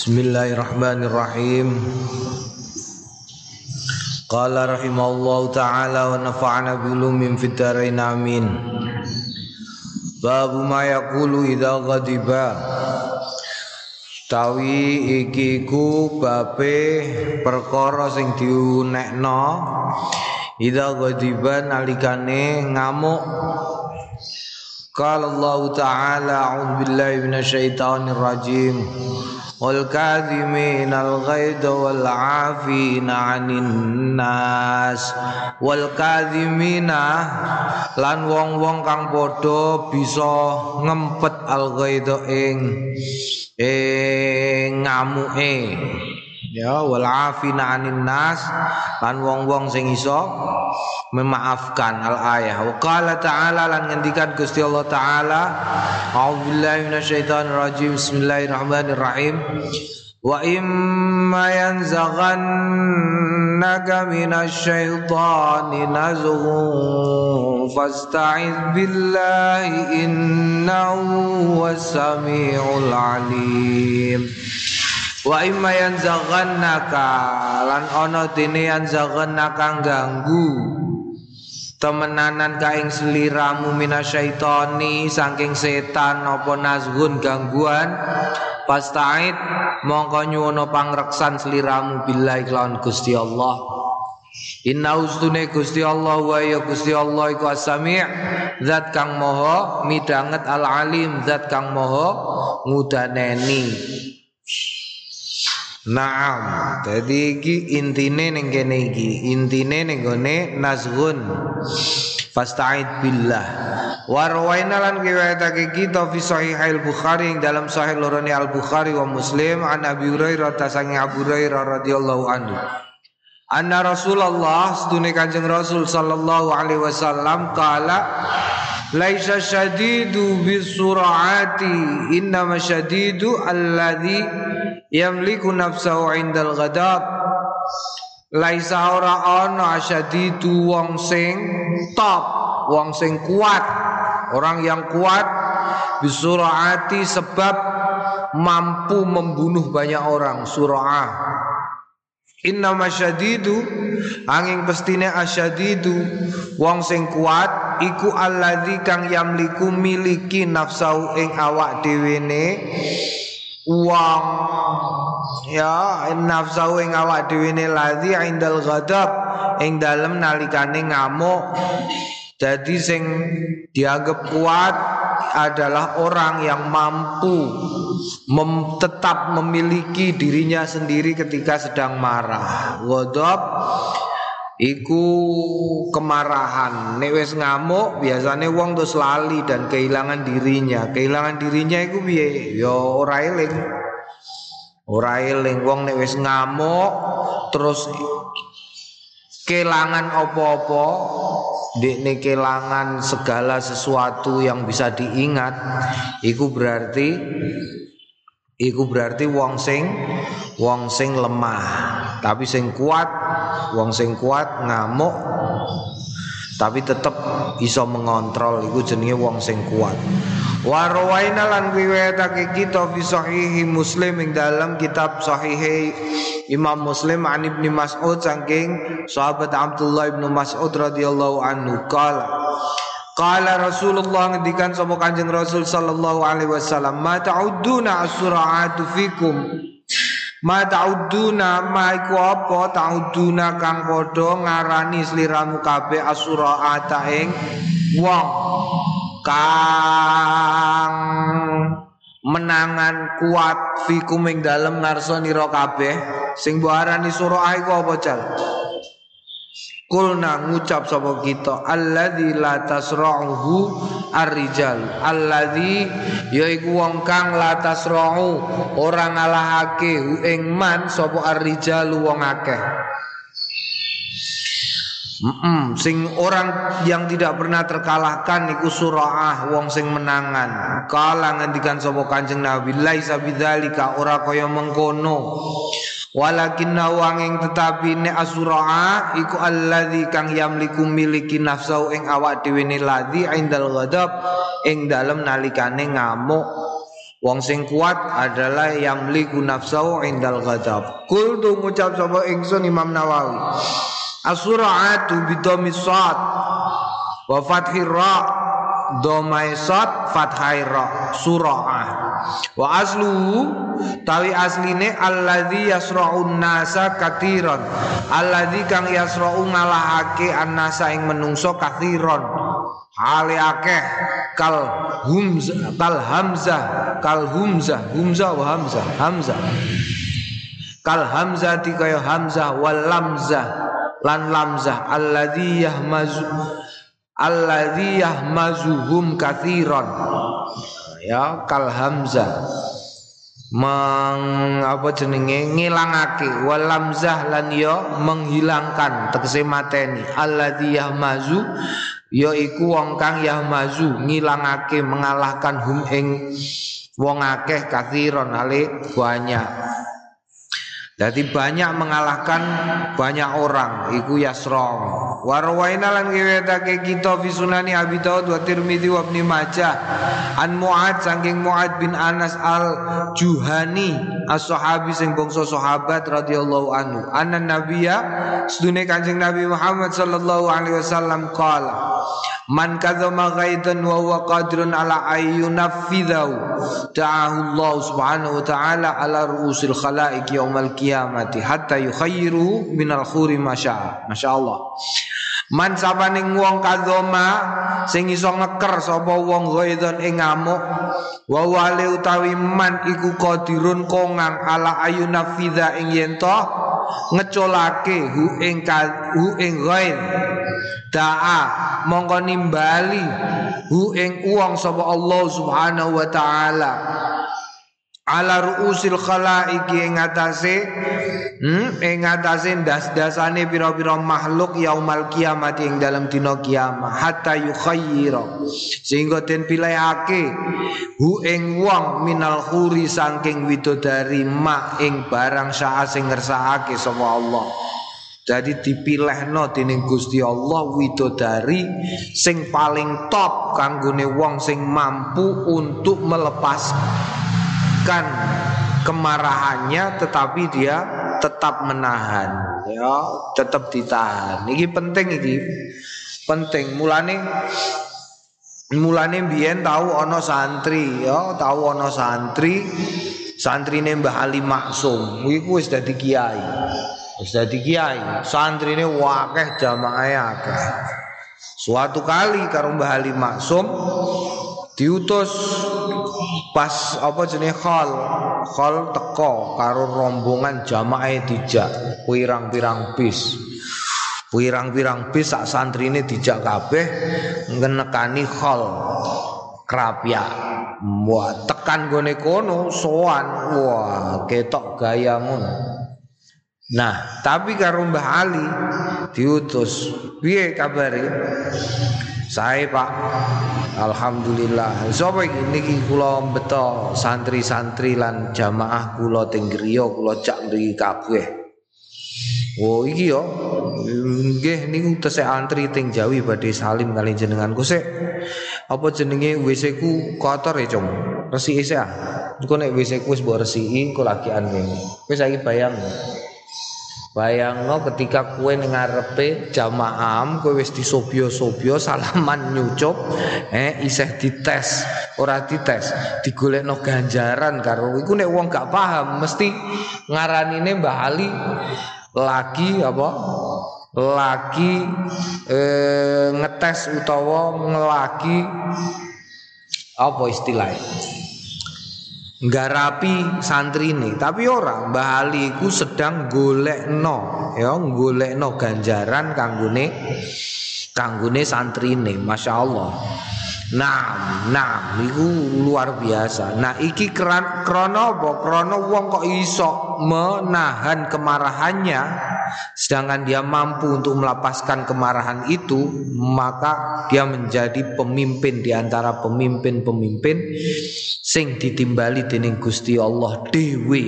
Bismillahirrahmanirrahim. Qala rahimallahu taala wa nafa'ana bi dharain amin. Babu ma yaqulu idza ghadiba. Tawi iki ku babe perkara sing diunekno idza ghadiba nalikane ngamuk Qala Allah Ta'ala A'udzu billahi minasyaitonir rajim wal 'afina 'anil nas. Wal kadhimina lan wong-wong kang padha bisa ngempet al ing ing ngamuke ya wal 'afina 'anil nas lan wong-wong sing iso memaafkan al ayah. Wa qala ta'ala lan ngendikan Gusti Allah taala a'udzubillahi minasyaitonir rajim bismillahirrahmanirrahim. Wa imma yanzaghannaka minasyaitani nazghun fasta'iz billahi innahu was-sami'ul alim Wa imma yanzaghannaka lan ana dene yanzaghannaka ganggu. Temenanan kaing seliramu minasyaitoni saking setan apa nazgun gangguan. Pasta'id mongko nyuwono pangreksan seliramu billahi kelawan Gusti Allah. Inna ustune Gusti Allah wa ya Gusti Allah iku as-sami' zat kang moho midanget al-alim zat kang moho ngudaneni Naam, jadi iki intine ning kene iki, intine ning gone nazgun. Fasta'id billah. Wa rawaina lan riwayatake kita fi sahih al-Bukhari ing dalam sahih lorone al-Bukhari wa Muslim an Abi Hurairah tasangi Abu Hurairah radhiyallahu anhu. Anna Rasulullah sedune Kanjeng Rasul sallallahu alaihi wasallam kala Laisa syadidu bisur'ati innama syadidu alladhi yamliku nafsahu indal ghadab. Laisa ora ana asyadidu wong sing top wong sing kuat. Orang yang kuat bisur'ati sebab mampu membunuh banyak orang sura'ah. Inna masyadidu angin pestine asyadidu wong sing kuat iku alladzi kang yamliku miliki nafsau ing awak dhewene wong ya nafsau ing awak dhewene ladzi indal ghadab ing dalem nalikane ngamuk jadi sing dianggap kuat adalah orang yang mampu mem tetap memiliki dirinya sendiri ketika sedang marah. Ghadab iku kemarahan. Nek wis ngamuk biasanya wong terus lali dan kehilangan dirinya. Kehilangan dirinya iku piye? Ya ora eling. Ora eling wong nek wis ngamuk terus kelangan opo-opo Dikne kelangan segala sesuatu yang bisa diingat Iku berarti Iku berarti wong sing Wong sing lemah Tapi sing kuat Wong sing kuat ngamuk Tapi tetap iso mengontrol. Iku jenenge wong sing kuat. Wa rawaina lan riwayatake kita fi sahihi Muslim ing dalam kitab sahihi Imam Muslim an Ibnu Mas'ud saking sahabat Abdullah Ibnu Mas'ud radhiyallahu anhu. Qala Qala Rasulullah ngendikan sama Kanjeng Rasul sallallahu alaihi wasallam ma ta'udduna as-sura'atu fikum Ma ta'udduna ma iku apa ta'udduna kang padha ngarani sliramu kabeh as-sura'ata ing wong kang menangan kuat fikum ing dalem ngarsanira kabeh. Sing mbok arani surah iku apa cal Kulna ngucap sapa kita alladzi la tasra'uhu ar-rijal alladzi yaiku wong kang la tasra'u ora ngalahake ing man ar-rijal wong akeh Mm -mm, sing orang yang tidak pernah terkalahkan iku surah wong sing menangan. Kala ngendikan sapa Kanjeng Nabi laisa bidzalika ora kaya mengkono. Walakin nawanging tetapi ne asura'a iku alladzi kang yamliku miliki nafsau ing awak dhewe ne ladzi indal ghadab ing dalem nalikane ngamuk Wong sing kuat adalah yang liku nafsau indal ghadab. Kul tu ngucap sapa ingsun Imam Nawawi. As-sur'atu bidhammi sad wa fathir ra dhamai sad fathai ra sura'ah. Wa aslu tawi asline alladzi yasra'un nasa katiran. Alladzi kang yasra'u ngalahake annasa ing menungso katiran. Hale akeh kal humzah kal hamzah kal humzah humzah wa hamzah hamzah kal hamzah kaya hamzah wal lamzah lan lamzah alladzi yahmazu alladzi yahmazuhum katsiran ya kal hamzah. Meng apa jenenge? Ngilangake. Wal lamzah lan ya menghilangkan. Tegese mateni. Alladzi yahmazu ya iku wong kang yahmazu. Ngilangake mengalahkan hum ing wong akeh kathiron ale banyak jadi banyak mengalahkan banyak orang. Iku yasrong warwaina lan riwayatake kita fi sunani Abi Dawud wa Tirmidzi wa Ibnu Majah. An Muad saking Muad bin Anas al Juhani as-sahabi sing bangsa sahabat radhiyallahu anhu. Anna nabiyya sedune Kanjeng Nabi Muhammad sallallahu alaihi wasallam qala Man kadzama ghaidan wa huwa qadirun ala ayyunaffidhu ta'ahu Allah subhanahu wa ta'ala ala ru'usil khalaiq yaumal qiyamati hatta yukhayyiruhu minal khuri masya Masyaallah. Man sapaning wong kadzama sing iso ngeker sapa wong ghaidan ing ngamuk wa wale utawi man iku qadirun kongang ala ayyunaffidha ing yen ngecolake hu ing hu ing ghaid da'a mongko nimbali hu ing uang sapa Allah Subhanahu wa taala ala ruusil khalaiki ing atase hmm ing atase das-dasane pira-pira makhluk yaumal kiamat ing dalam dina kiamat. Hatta yukhayyira. Sehingga den pilihake hu ing wong minal khuri saking widodari mak ing barang syaa sing ngersakake sapa Allah. Jadi dipilihno dening Gusti Allah widodari sing paling top kanggone wong sing mampu untuk melepaskan kemarahannya tetapi dia tetap menahan. Ya tetap ditahan. Ini penting ini penting. Mulane mulane biyen tahu ono santri ya tahu ono santri santrine Mbah Ali Maksum. Iku wis dadi kiai Wis dadi kiai, santrine wakeh jamaah akeh. Suatu kali karo Mbah Ali Maksum diutus pas apa jenenge khol? Khol teko karo rombongan jamaah dijak pirang-pirang bis. Pirang-pirang bis sak santrine dijak kabeh ngenekani khol. Krapya wah tekan gone kono sowan. Wah ketok gaya ngono. Nah, tapi karo Mbah Ali diutus. Piye kabare? Saya Pak Alhamdulillah Sapa iki niki kula santri-santri lan jamaah kula teng griya kula cak mriki kabeh. Oh iki yo nggih niku tesih antri teng Jawi badhe salim kali jenengan ku sik. Apa jenenge WC ku kotor ya, Cung? Resiki sik ah. WC ku wis mbok resiki lagi aneh. Wis saiki bayang. Bayangno ketika kue ngarepe jamaah kue wis disobyo-sobyo salaman nyucup eh iseh dites ora dites digolekno ganjaran karo iku nek wong gak paham mesti ngaranine Mbah Ali lagi apa? Lagi eh, ngetes utawa ngelagi apa istilahnya nggarapi santri ini tapi orang Mbah Ali ku sedang golek no ya golek no ganjaran kanggune kanggune santri ini masya Allah nah nah itu luar biasa. Nah iki kran krono apa? Krono wong kok iso menahan kemarahannya sedangkan dia mampu untuk melepaskan kemarahan itu maka dia menjadi pemimpin di antara pemimpin-pemimpin sing ditimbali dening Gusti Allah. Dewe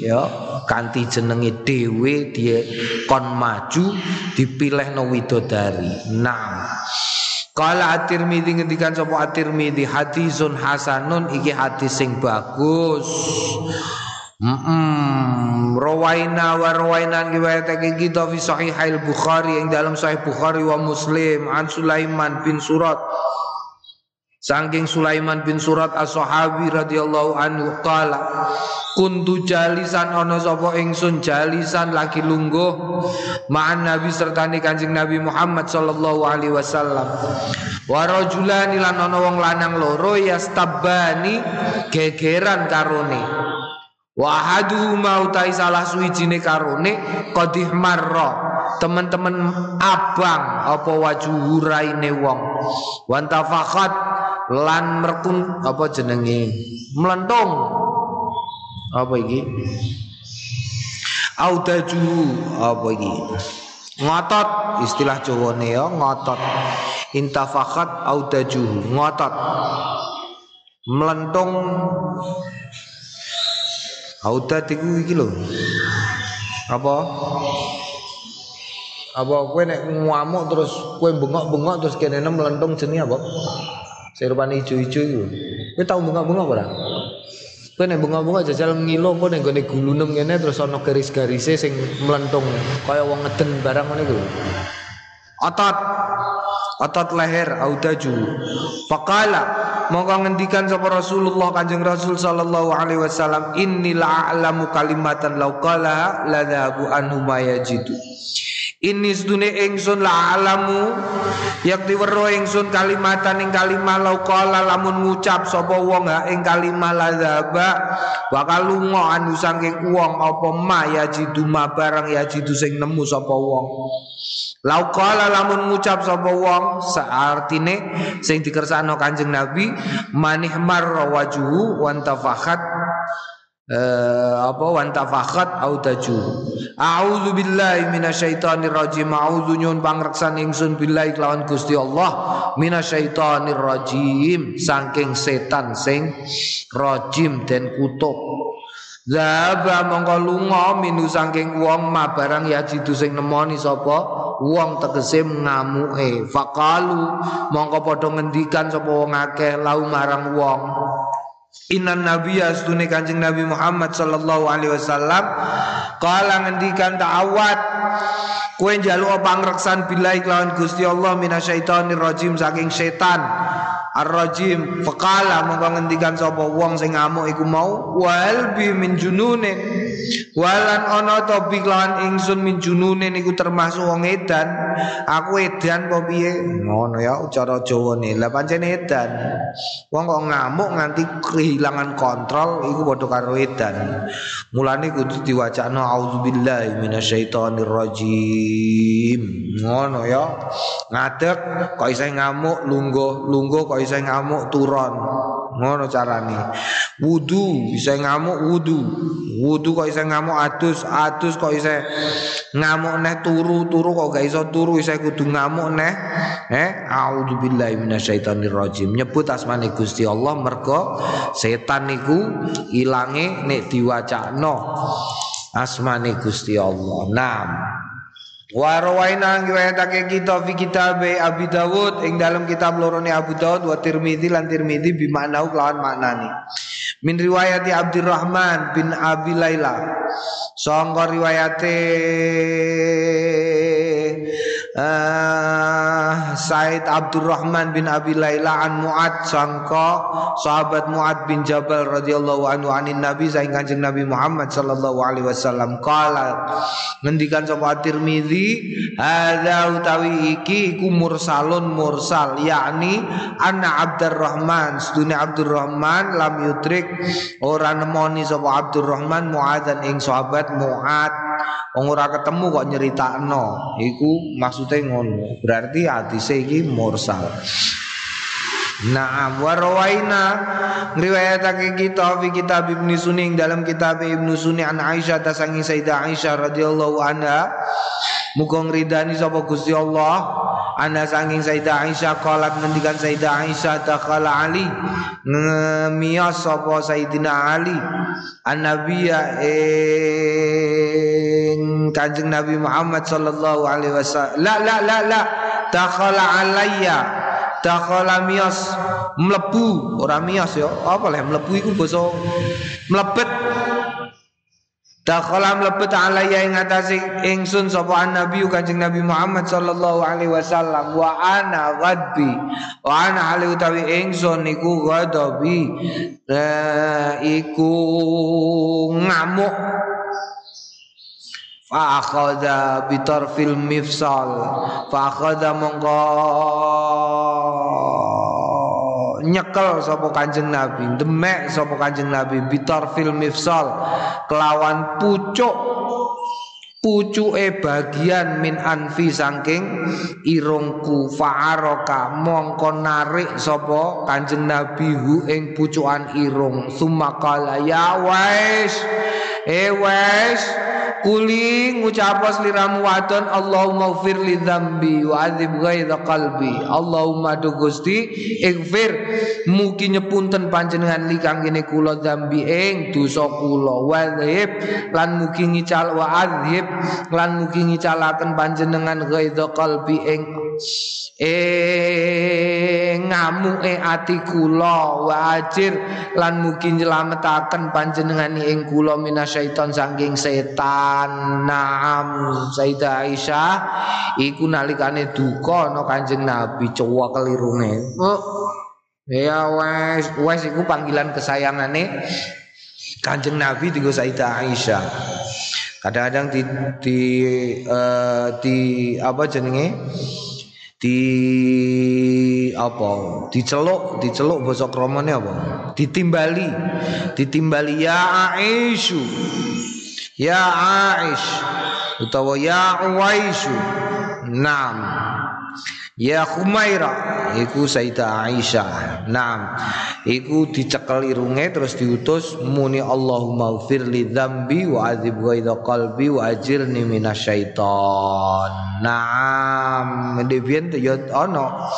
ya kanthi jenenge dewe dia kon maju dipilih no widodari. Nah Kala At-Tirmidzi ngendikan sapa At-Tirmidzi hadisun hasanun iki hadis sing bagus. Mm Rawaina wa rawaina riwayatake kita fi sahih al-Bukhari yang dalam sahih Bukhari wa Muslim an Sulaiman bin Surat Sangking Sulaiman bin Surat as-sahabi radhiyallahu anhu qala kuntu jalisan ana sapa ingsun jalisan lagi lungguh ma'an nabi serta kanjeng Nabi Muhammad sallallahu alaihi wasallam. Wa lan ana wong lanang loro yastabani gegeran karone. Wahadu mau tai salah suwijine karone qadih marra teman-teman abang apa wajuh raine wong wantafakhat lan merkun apa jenenge? Melentung apa iki? Audaju apa iki? Ngotot istilah Jawane ya ngotot. Intafakhat audaju ngotot. Melentung Audat iku iki lho. Apa? Apa kowe nek ngamuk terus kowe bengok-bengok terus kene melentung jenenge apa? Serupane ijo-ijo iku. Kowe tau bengok-bengok ora? Kowe nek bengok-bengok jajal ngilo kowe nek gone gulunem kene terus ana garis-garise sing melentung kaya wong ngeden barang ngene iku. Otot otot leher audaju. Faqala Mongko ngendikan sapa Rasulullah Kanjeng Rasul sallallahu alaihi wasallam inni la'alamu kalimatan law qala la dhahabu anhu. Ini sedune ingsun la alamu yakti weruh ingsun kalimatan ing kalimah lau qala lamun ngucap sapa wong ha ing kalimah la dhaba bakal lunga anu saking wong apa ma yajidu ma barang yajidu sing nemu sapa wong. Lau kala lamun ngucap sapa wong saartine sing dikersakno Kanjeng Nabi manih marra wajuhu tafakhat eh, apa wan tafakhat au taju. A'udzu billahi minasyaitonir rajim. A'udzu nyun pangreksan ingsun billahi kelawan Gusti Allah minasyaitonir rajim saking setan sing rajim den kutuk. Zaba mongko lunga minu saking wong ma barang ya jidu sing nemoni sapa wong tegese ngamuke faqalu mongko padha ngendikan sapa wong akeh lau marang wong Inan Nabi astune Kanjeng Nabi Muhammad sallallahu alaihi wasallam kala ngendikan ta'awat kowe njaluk pangreksan billahi kelawan Gusti Allah minasyaitonir rajim saking setan. Ar-rajim. Faqala mongko ngendikan sapa wong sing ngamuk iku mau. Wal bi min jununin walan ana to bi ingsun min jununin iku termasuk wong edan. Aku edan kok piye? Ngono ya cara Jawane lah pancen edan. Wong kok ngamuk nganti kehilangan kontrol iku padha karo edan. Mulane kudu diwacana auzubillahi minasyaitonir rajim ngono ya. Ngadeg kok isih ngamuk lungguh lungguh kok isih ngamuk turon ngono carane. Wudu bisa ngamuk wudu. Wudu kok isih ngamuk adus adus kok isih ngamuk neh turu turu kok gak iso turu isih kudu ngamuk neh. Eh auzubillahi minasyaitonir rajim nyebut asmane Gusti Allah mergo setan niku ilange nek diwacakno asmane Gusti Allah nam Wa rawaina riwayatake kita fi kitab Abi Dawud ing dalam kitab lorone Abu Dawud wa Tirmizi lan Tirmizi bi makna kelawan maknane. Min riwayati Abdurrahman bin Abi Laila. Sangka riwayate uh, Said Abdurrahman bin Abi Laila an Muad sangka sahabat Muad bin Jabal radhiyallahu anhu anin Nabi saing Kanjeng Nabi Muhammad sallallahu alaihi wasallam. Qala ngendikan sapa Tirmizi hadza utawi iki iku mursalun mursal yakni anna Abdurrahman sedune Abdurrahman lam yudrik ora nemoni sapa Abdurrahman Muadzan ing sahabat Muad Wong ora ketemu kok nyeritakno. Iku maksudnya ngono. Berarti hadise iki mursal. Naam wa rawaina riwayatake kita fi kitab Ibnu Sunni dalam kitab Ibnu Sunni an Aisyah tasangi Sayyidah Aisyah radhiyallahu anha. Muga ngridani sapa Gusti Allah. Ana sanging Sayyidah Aisyah qalat ngendikan Sayyidah Aisyah dakhala Ali. Ngemias sapa Sayyidina Ali. An-nabiyya ing Kanjeng Nabi Muhammad sallallahu alaihi wasallam. La la la la. Dakhala alayya dakhala miyas. Mlebu ora miyas ya. Apa lah mlebu iku basa mlebet. Dakhala mlebet alayya ing atase ingsun sapa nabi Kanjeng Nabi Muhammad sallallahu alaihi wasallam. Wa ana ghadbi. Wa ana hale utawi ingsun niku ghadabi. Iku ngamuk fa akhadha bi tarfil mifsal fa akhadha mongko nyekel sapa Kanjeng Nabi, demek sapa Kanjeng Nabi bitar fil mifsal kelawan pucuk pucuke bagian min anfi saking irungku fa'araka mongko narik sapa Kanjeng Nabi hu ing pucukan irung. Sumakala ya wais eh wais Kuli ngucap liramu wadon Allahumma ufir li dzambi wa adzib ghaidha qalbi. Allahumma du Gusti ighfir. Mugi nyepunten panjenengan li kangge kula dzambi ing dosa kula. Wa lan mugi ngical wa adzib. Lan mugi ngicalaken panjenengan ghaidha qalbi ing eh ngamuke ati kula wajir lan mugi nyelametaken panjenengan ing kula minasyaiton saking setan. Naam Sayyidah Aisyah iku nalikane duka ana Kanjeng Nabi cowa kelirunge. Oh. Ya wes wes iku panggilan kesayangane Kanjeng Nabi digo Sayyidah Aisyah. Kadang-kadang di di uh, di apa jenenge di apa? Diceluk diceluk basa kramane apa? Ditimbali. Ditimbali ya Aisyu ya Aish utawa ya Uwaisu nam Ya Khumaira iku Sayyidah Aisyah. Naam. Iku dicekel irunge terus diutus muni Allahumma ghfir li dzambi wa adzib ghaidha qalbi wa ajirni minasyaiton. Naam. Devian ya ana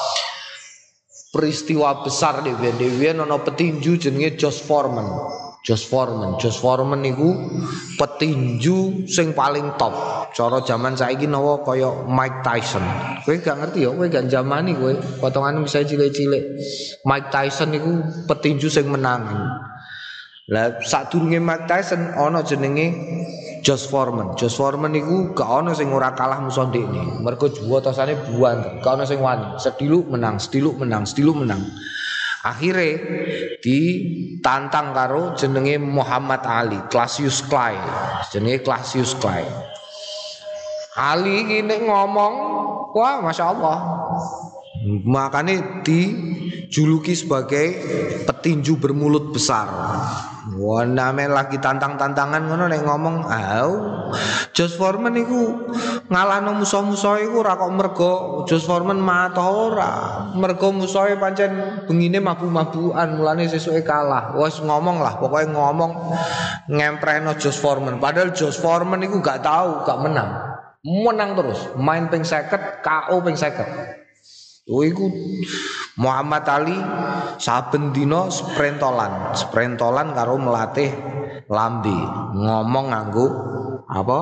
peristiwa besar Devian. Devian ana petinju jenenge Josh Foreman. Josh Foreman, Josh Foreman niku petinju sing paling top. Cara zaman saiki nawa kaya Mike Tyson. Kowe gak ngerti ya, kowe gak zamani kowe. Potongan bisa cilik-cilik. Mike Tyson niku petinju sing menang. Lah sadurunge Mike Tyson ana jenenge Josh Foreman. Josh Foreman niku gak ana sing ora kalah musuh ndekne. Mergo juwa tosane buan, gak ana sing wani. Sediluk menang, sediluk menang, sediluk menang. Akhirnya ditantang karo jenenge Muhammad Ali, Clasius Clay. Jenenge Clasius Clay. Ali ini ngomong, wah masya Allah. Makanya dijuluki sebagai petinju bermulut besar. Wah, namanya lagi tantang-tantangan ngono nek ngomong, "Au, Jos Foreman iku ngalahno musuh-musuh iku ora kok mergo Jos Foreman mata ora. Mergo musuhe pancen bengine mabu-mabuan, mulane sesuke kalah. Wes ngomong lah, pokoknya ngomong ngemprehno Jos Foreman. Padahal Jos Foreman iku gak tahu, gak menang. Menang terus, main ping 50, KO ping 50. Oh iku Muhammad Ali saben dina sprentolan, sprentolan karo melatih lambe, ngomong nganggo apa?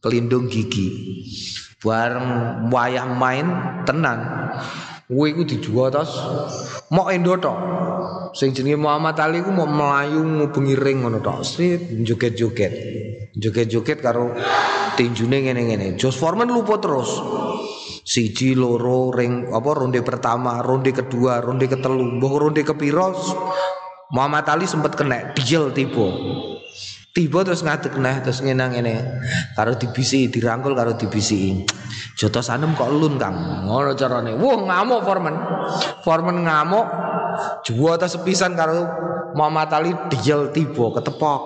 Pelindung gigi. Bareng wayah main tenan. Kuwi iku dijual tos mok endo tok. Sing jenenge Muhammad Ali ku mau melayu ngubengi ring ngono tok. Srit joget-joget. Joget-joget karo tinjune ngene-ngene. Jos Foreman lupa terus siji loro ring apa ronde pertama, ronde kedua, ronde ketelu, mbah ronde kepiro Muhammad Ali sempat kena diel tiba. Tiba terus ngadeg nah terus ngenang ini karo dibisi dirangkul karo dibisi. Joto sanem kok lun Kang. Ngono carane. Wah ngamuk Forman. Forman ngamuk juwata sepisan karo Muhammad Ali diel tiba ketepok.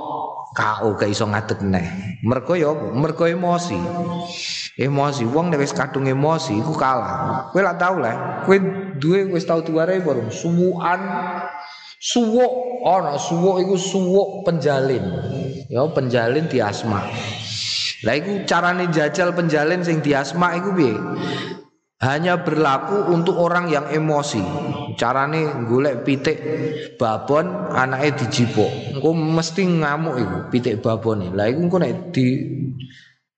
Kau gak iso ngadeg neh. Mergo ya mergo emosi. Emosi wong nek wis kadung emosi iku kalah. Kowe lak tau lah. Kowe duwe wis tau diwarai baru suwukan suwuk ana suwuk iku suwuk penjalin. Ya penjalin di asma. Lah iku carane jajal penjalin sing di asma iku piye? hanya berlaku untuk orang yang emosi. Carane golek pitik babon anake dijipuk. Engko mesti ngamuk iku pitik babone. Lah iku engko nek di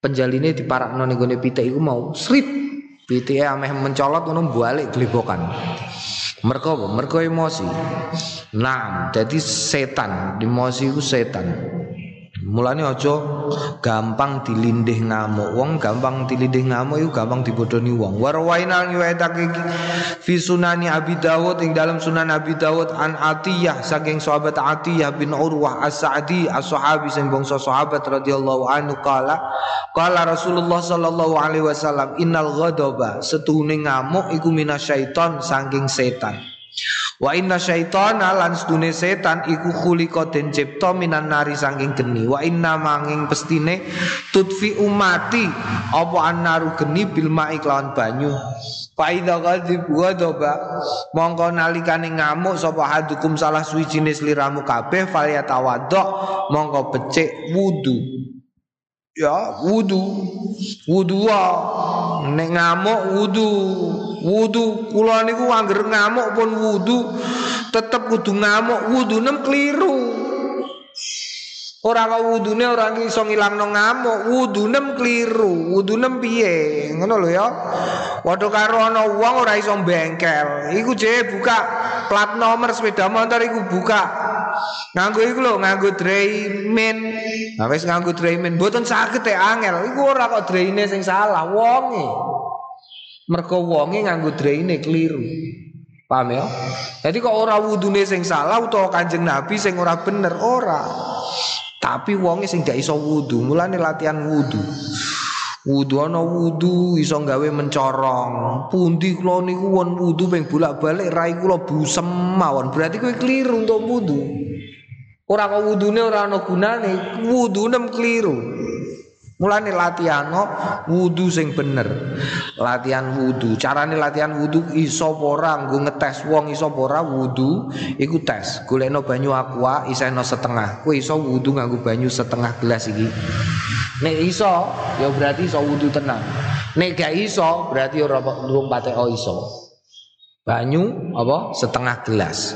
penjaline diparakno ning gone pitik iku mau srit. Pitike ameh mencolot ngono balik glebokan mereka mereka emosi. Nah jadi setan. Emosi itu setan Mulane aja gampang dilindih ngamuk. Wong gampang dilindih ngamuk iku gampang dibodoni wong. Warwaina riwayatake fi sunani Abi Dawud ing dalam Sunan Abi Dawud an Atiyah saking sahabat Atiyah bin Urwah As-Sa'di as-sahabi sing bangsa sahabat radhiyallahu anhu kala kala Rasulullah sallallahu alaihi wasallam innal ghadaba setuhune ngamuk iku minasyaiton saking setan. Wa inna syaitana lan sedune setan iku khuliqa den cipta minan nari saking geni. Wa inna manging pestine tutfi umati apa annaru geni bil ma'i kelawan banyu. Fa idza ghadib ghadaba mongko nalikane ngamuk sapa hadukum salah suwijine sliramu kabeh falyatawaddo mongko becik wudu. Ya, wudu. Wudu nek ngamuk wudu. Wudu kula niku angger ngamuk pun wudu tetep kudu ngamuk wudu nem keliru. Ora kok wudune ora iso ngilangno ngamuk, wudune keliru, wudune piye? Ngono lho ya. Padha karo ana wong ora iso bengkel. Iku je buka plat nomor sepeda motor iku buka. Nganggo iku lho, nganggo draimin. Nah wis nganggo draimin, mboten saged e angel. Iku ora kok draine sing salah, wonge. Mergo wonge nganggo draine keliru. Paham ya? Jadi kok ora wudune sing salah utawa Kanjeng Nabi sing ora bener, ora. Tapi wonge sing gak iso wudu, mulane latihan wudu. Wudu ana wudu iso gawe mencorong. Pundi kula niku won wudu ping bolak-balik rai kula busem mawon. Berarti kowe keliru untuk wudu. Ora kok wudune ora ana gunane, wudune keliru. Mulane latihan no, wudu sing bener. Latihan wudu. Carane latihan wudu iso ora nggo ngetes wong iso ora wudu iku tes. Golekno banyu aqua iseno setengah. Kowe iso wudu nganggo banyu setengah gelas iki. Nek iso ya berarti iso wudu tenang. Nek gak iso berarti ora durung pateko iso. Banyu apa setengah gelas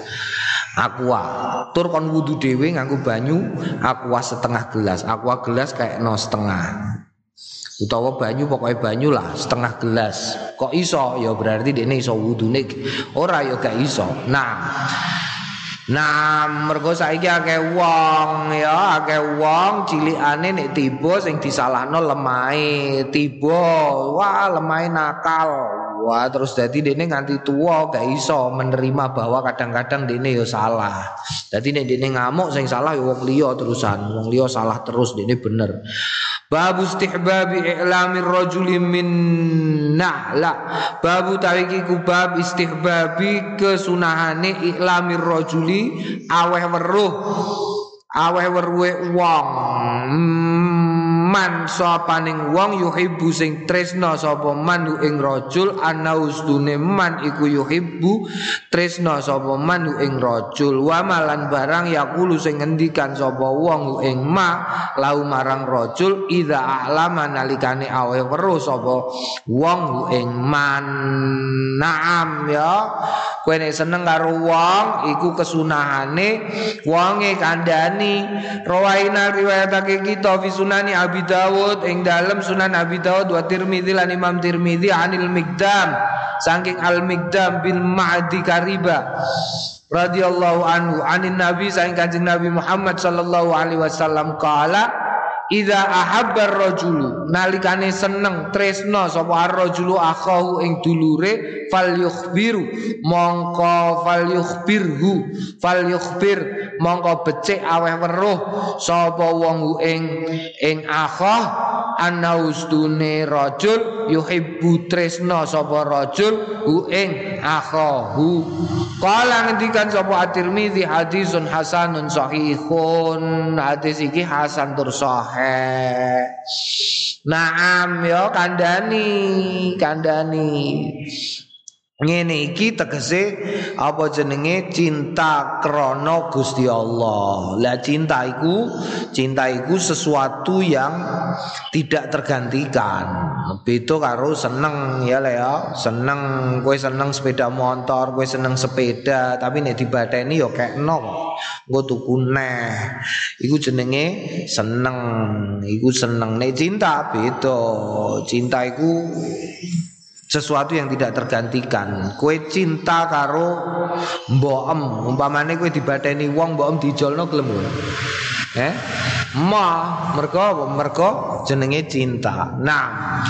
aqua. Tur kon wudu dhewe nganggo banyu aqua setengah gelas. Aqua gelas kayak no setengah. Utawa banyu pokoknya banyu lah setengah gelas. Kok iso? Ya berarti ini iso wudune. Ora ya gak iso. Nah. Nah, mergo saiki akeh wong ya, akeh wong cilikane nek tiba sing disalahno lemahe, tiba wah lemahe nakal. Wah, terus dadi dene nganti tua gak iso menerima bahwa kadang-kadang dene ya salah. Dadi nek dene ngamuk sing salah ya wong liya terusan, wong liya salah terus dene bener. Babu istihbabi i'lamir rajuli min na'la. Babu tariki kubab istihbabi kesunahane i'lamir rajuli aweh weruh aweh weruhe wong. Man sapaning wong yuhibbu sing tresna sapa man ing rajul ana ustune man iku yuhibbu tresna sapa man ing rajul. Wa malan barang yaqulu sing ngendikan sapa wong ing ma lau marang rajul idza a'lama nalikane awe weruh sapa wong ing man. Naam ya. Kowe seneng karo wong iku kesunahane wonge kandhani. Rawaina riwayatake kita fi sunani abi Abi Dawud ing dalam Sunan Abi Dawud wa Tirmidzi lan Imam Tirmidzi anil Mikdam saking Al Mikdam bil Ma'di Kariba radhiyallahu anhu anin Nabi saking Kanjeng Nabi Muhammad sallallahu alaihi wasallam qala Ida ahabbar rajulu nalikane seneng tresno sapa ar-rajulu akhahu ing dulure falyukhbiru mongko falyukhbirhu falyukhbir mongko becik aweh weruh sapa wong ing ing akhah anaustune rajul yuhibbu tresno sapa rajul hu ing akhahu kala ngendikan sapa at-Tirmizi hadisun hasanun sahihun. Hadis iki hasan tur sahih. Naam yo kandani kandani Ngene iki tegese apa jenenge cinta krono Gusti Allah. Lah cinta iku cinta iku sesuatu yang tidak tergantikan. Beda karo seneng ya le ya. Seneng kowe seneng sepeda motor, kowe seneng sepeda, tapi nek dibateni yo kekno. Engko tuku neh. Iku jenenge seneng. Iku seneng nek cinta beda. Cinta iku sesuatu yang tidak tergantikan. Kue cinta karo mboem, umpamane kue dibadani wong mboem dijolno gelem Eh? Ma, mergo mergo jenenge cinta. Nah,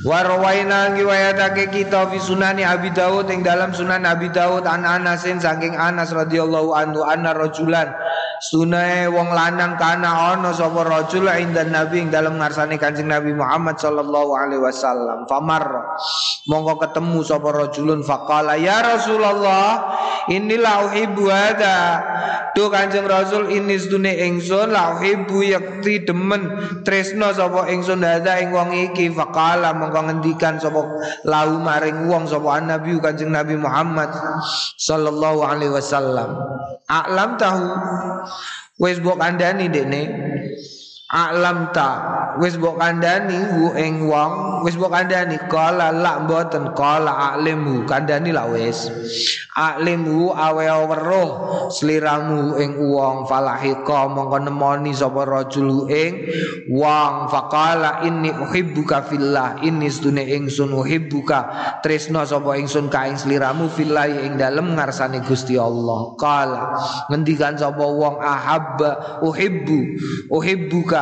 Warwaina ngiwayatake kita fi sunani Abi Daud ing dalam sunan Abi Daud an Anasin saking Anas radhiyallahu anhu anna rajulan sunai wong lanang kana ana sapa rajul inda Nabi ing dalam ngarsane Kanjeng Nabi Muhammad sallallahu alaihi wasallam. Famar mongko ketemu sapa rajulun. Faqala ya Rasulullah inilah uhibbu hada tu Kanjeng Rasul ini sedune ingsun la uhibbu yakti demen tresno sapa ingsun hada ing wong iki. Faqala mongko ngendikan sapa lahu maring wong sapa nabi Kanjeng Nabi Muhammad sallallahu alaihi wasallam. Alam tahu wis mbok kandhani dekne Alam ta. Wis mbok kandhani hu ing wong. Wis mbok kandhani. Kala lak mboten. Kala alimhu kandhani lak wis. Alimhu awe weruh. Sliramu ing wong. Falahika mongko nemoni sapa rajul ing wong. Faqala inni uhibbuka fillah. Inni stune ingsun uhibbuka. Tresno sapa ingsun ka ing sliramu fillah ing dalem ngarsane Gusti Allah. Kala ngendikan sapa wong ahabba uhibbu. Uhibbuka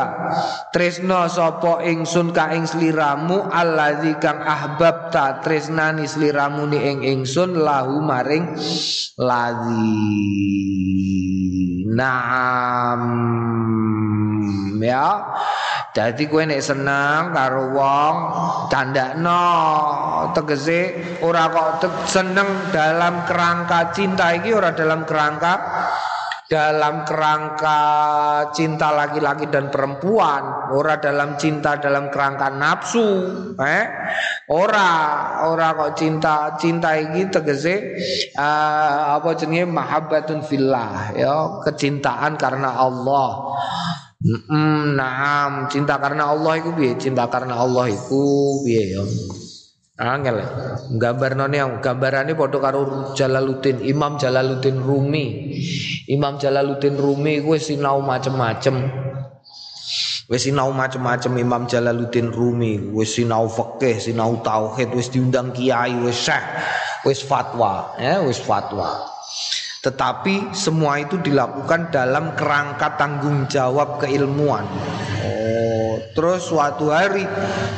tresno sapa ingsun ka ing sliramu allazi kang ahbabta tresnani sliramu ni ing ingsun lahu maring ladzi. Naam. Ya. Jadi kue nek seneng karo wong tandakno tegese ora kok seneng dalam kerangka cinta iki ora dalam kerangka dalam kerangka cinta laki-laki dan perempuan, ora dalam cinta dalam kerangka nafsu, eh? Ora, ora kok cinta cinta ini tegese uh, apa jenenge mahabbatun fillah ya, kecintaan karena Allah. Mm, nah, cinta karena Allah itu piye? Cinta karena Allah itu piye ya? Angel. Gambar noni yang gambarannya foto karo Jalaluddin Imam Jalaluddin Rumi. Imam Jalaluddin Rumi gue sinau macem-macem. Wes sinau macem-macem Imam Jalaluddin Rumi. Wes sinau fikih sinau tauhid wes diundang kiai wes syekh wes fatwa ya wes fatwa. Tetapi semua itu dilakukan dalam kerangka tanggung jawab keilmuan Terus suatu hari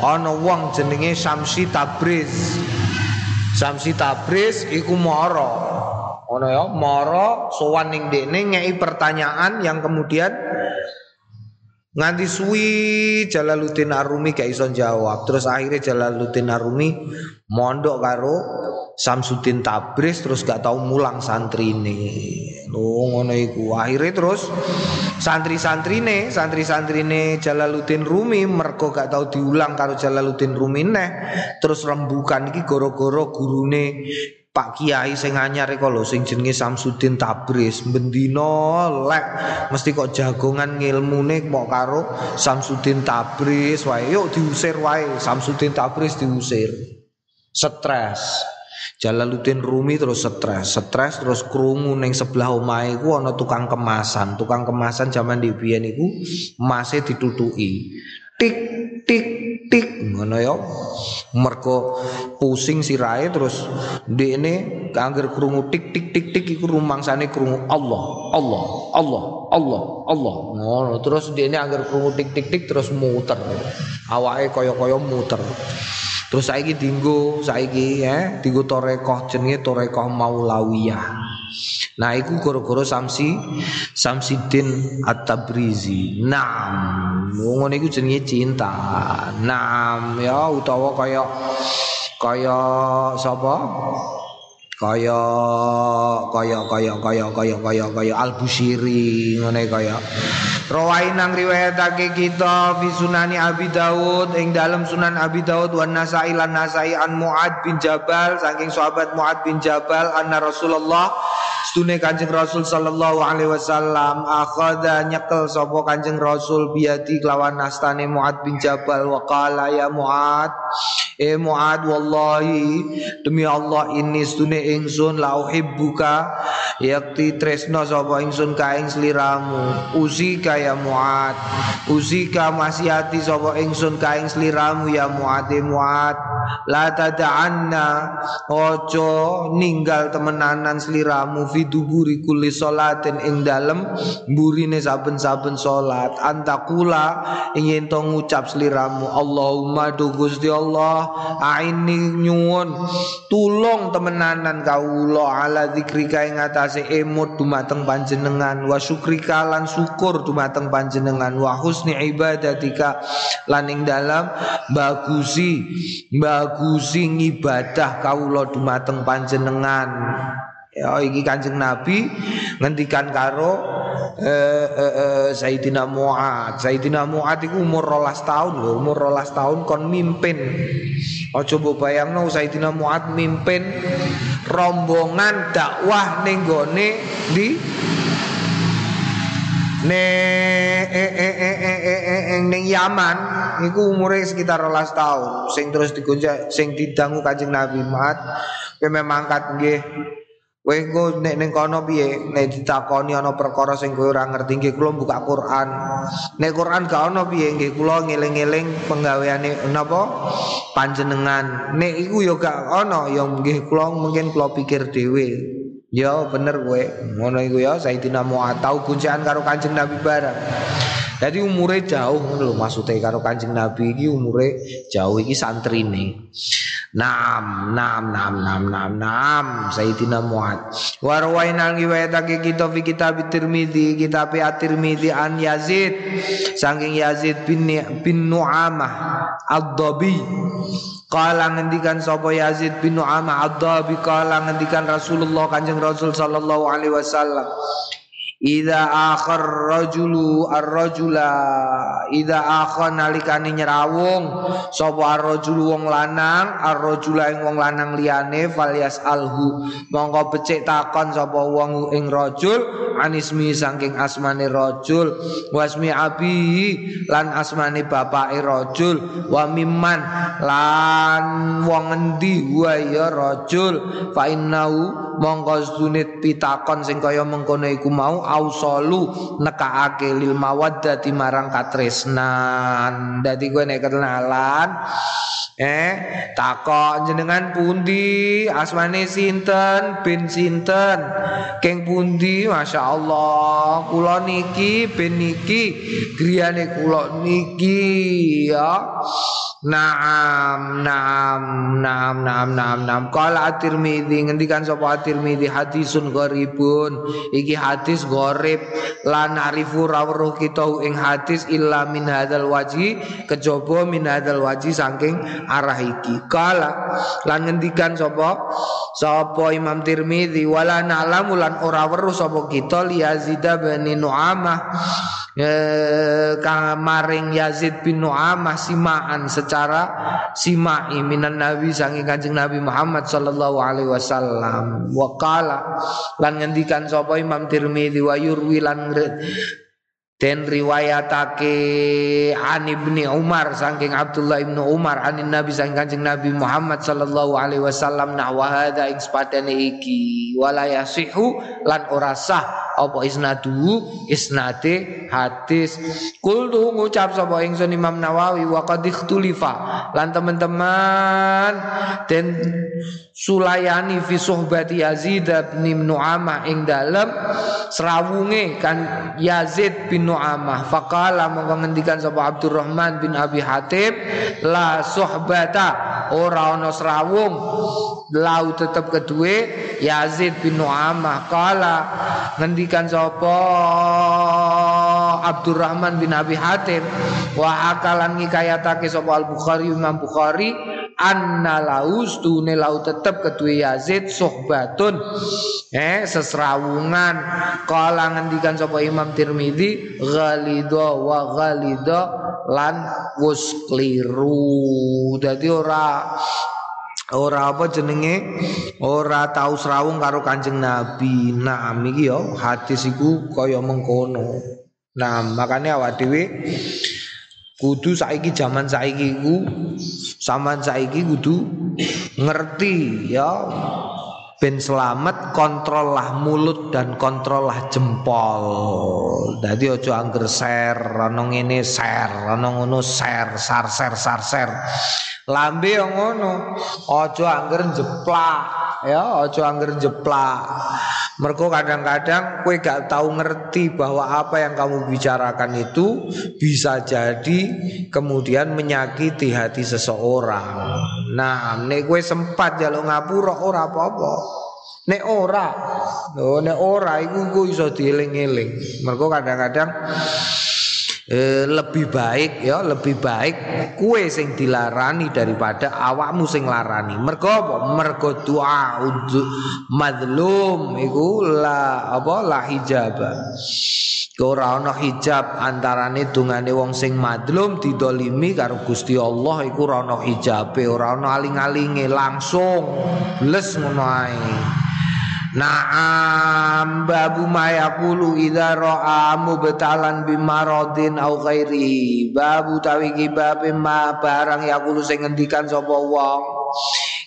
ana wong jenenge Samsi Tabriz. Samsi Tabriz iku mara. Ana ya, mara sowan ning dekne ngeki pertanyaan yang kemudian nganti suwi Jalaluddin Arumi gak iso jawab. Terus akhirnya Jalaluddin Arumi mondok karo Samsudin Tabriz terus gak tau mulang santri ini. Lho ngono iku. Akhirnya terus santri-santrine, santri-santrine Jalaluddin Rumi mergo gak tau diulang karo Jalaluddin Rumi neh. Terus rembukan iki goro-goro gurune Pak Kiai sing anyar iku lho sing jenenge Samsudin Tabriz bendina lek mesti kok jagongan ngilmune kok karo Samsudin Tabriz wae. Yuk diusir wae Samsudin Tabriz diusir. Stres. Jalaluddin Rumi terus stres, stres terus krungu ning sebelah omahe ku ana tukang kemasan. Tukang kemasan zaman di biyen iku emase ditutuki. Tik tik tik ngono ya. Mergo pusing sirahe terus ndekne kangger krungu tik tik tik tik iku rumangsane krungu Allah, Allah, Allah, Allah, Allah. Ngono terus ndekne angger krungu tik tik tik terus muter. Awake kaya-kaya muter. Terus saiki dinggo saiki ya, dinggo torekoh jenenge torekoh Maulawiyah. Nah, iku gara-gara Samsi Samsidin At-Tabrizi. Naam, ngono iku jenenge cinta. Naam ya utawa kaya kaya sapa? Kaya kaya kaya kaya kaya kaya kaya Al-Busyiri ngene kaya. Rawain nang riwayatake kita fi sunani Abi Daud ing dalam sunan Abi Daud wan Nasai lan Nasai an Muad bin Jabal saking sahabat Muad bin Jabal anna Rasulullah Stune Kanjeng Rasul sallallahu alaihi wasallam akhadha nyekel sapa Kanjeng Rasul biati kelawan nastane Muad bin Jabal wa qala ya Muad e Muad wallahi demi Allah ini stune ingsun la uhibbuka yakti tresno sapa ingsun ka ing sliramu. Usika ya Muad. Usika masihati sapa ingsun ka ing sliramu ya Muad e Muad. La tada'anna ojo ninggal temenanan sliramu fi duburi kulli salatin ing dalem burine saben-saben salat. Antakula ingin to ngucap sliramu Allahumma do Gusti Allah aini nyuwun tulung temenanan kawula ala zikrika ing atase emut dumateng panjenengan. Wa syukrika lan syukur dumateng panjenengan. Wa husni ibadatika lan ing dalam bagusi bagusi ngibadah kawula dumateng panjenengan Ya iki Kanjeng Nabi ngendikan karo eh, eh, eh, Sayyidina Mu'ad. Sayyidina Mu'ad iku umur rolas tahun lho, umur rolas tahun kon mimpin. Coba bayangno Sayyidina Mu'ad mimpin rombongan dakwah ning gone di ne eh, eh, eh, eh, ning Yaman iku umure sekitar rolas tahun sing terus digonjak sing didangu Kanjeng Nabi Mu'ad kowe memangkat nggih Kowe engko nek ning kono piye? Nek ditakoni ana perkara sing kowe ora ngerti nggih kula buka Quran. Nek Quran gak ono piye nggih kula ngeling-eling penggaweane napa panjenengan. Nek iku ya gak ono ya nggih kula mungkin kula pikir dhewe. Ya bener kowe. Ngono iku ya Sayyidina Mu'ad tau guncekan karo Kanjeng Nabi bareng. Jadi umure jauh lho maksudnya karo Kanjeng Nabi iki umure jauh iki santrine. Naam, naam, naam, naam, naam, naam, Sayyidina Mu'ad. Warwaina riwayatake kita fi kitab Tirmidzi, kitab At-Tirmidzi an Yazid, saking Yazid bin bin Nu'amah Ad-Dabi. Kala ngendikan sapa Yazid bin Nu'amah Ad-Dabi kala ngendikan Rasulullah Kanjeng Rasul sallallahu alaihi wasallam. Ida akhar rajulu ar-rajula. Ida akhar nalikani nyerawung. Sopo ar-rajulu wong lanang Ar-rajula ing wong lanang liyane Falyas alhu Mongko becik takon sopo wong ing rajul Anismi sangking asmani rajul. Wasmi abi Lan asmani bapake rajul. Wa mimman Lan wong endi Wa ya rajul. Fa innau Mongko sunit pitakon sing kaya mengkono mau ausalu nekaake lil mawaddati marang katresnan. Dadi gue nek kenalan eh takok jenengan pundi? Asmane sinten? Bin sinten? Keng pundi? Masya Allah kula niki bin niki griyane kula niki ya. Naam, naam, naam, naam, naam, naam. Kala At-Tirmidzi ngendikan sapa At-Tirmidzi hadisun gharibun. Iki hadis gharib lan arifu rawruh kita ing hadis illa min hadzal waji kejaba min hadzal waji saking arah iki. Kala lan ngendikan sapa sapa Imam Tirmidzi wala na'lamu lan ora weruh sapa kita li Yazid bin Nu'amah eh, maring Yazid bin Nu'amah simaan secara simai minan Nabi sangi Kanjeng Nabi Muhammad sallallahu alaihi wasallam. Wa qala lan ngendikan sapa Imam Tirmidzi wa yurwi lan Den riwayatake an ibni Umar saking Abdullah ibnu Umar anin Nabi saking Kanjeng Nabi Muhammad sallallahu alaihi wasallam nahwa hadza ing sepadane iki wala yasihu lan ora sah apa isnadu isnade hadis. Kultu ngucap sapa ingsun Imam Nawawi wa qad ikhtulifa lan teman-teman den sulayani fi suhbati Yazid bin Nu'amah ing dalem serawunge kan Yazid bin Nu'amah. Faqala mongko ngendikan sapa Abdurrahman bin Abi Hatim la suhbata ora ana serawung lau tetep kedue Yazid bin Nu'amah. Kala ngendikan sapa Abdurrahman bin Abi Hatim wa akalan ngikayatake sapa Al Bukhari Imam Bukhari anna laus tune lau tetep kedue Yazid sohbatun eh sesrawungan kala ngendikan sapa Imam Tirmidzi ghalidha wa ghalidha lan wus kliru dadi ora ora apa jenenge ora tahu serawung karo Kanjeng Nabi. Nah, iki yo hadis iku kaya mengkono. Nah, makanya awak dhewe kudu saiki zaman saiki iku zaman saiki kudu ngerti ya ben selamat kontrollah mulut dan kontrollah jempol. Jadi ojo angger share ana ngene share, ana ngono share, sar share, sar share. Lambe yang ngono. Ojo angger jeplak, ya, ojo angger jeplak. Mergo kadang-kadang kue gak tahu ngerti bahwa apa yang kamu bicarakan itu bisa jadi kemudian menyakiti hati seseorang. Nah, nek kue sempat jaluk ngapura ora apa-apa. Nek ora, oh, nek ora iku ku iso dieling-eling. Mergo kadang-kadang eh, lebih baik ya lebih baik kue sing dilarani daripada awakmu sing larani. Mergo apa? Mergo doa madlum iku la apa la hijab. Ora ana hijab antarane dungane wong sing madlum didolimi karo Gusti Allah iku ora ana hijabe ora ana aling-alinge langsung. Les ngono ae Naam babu mayakulu idza ra'a mubtalan bimaradin au ghairi. Babu tawi bab ma barang yakulu sing ngendikan sapa wong.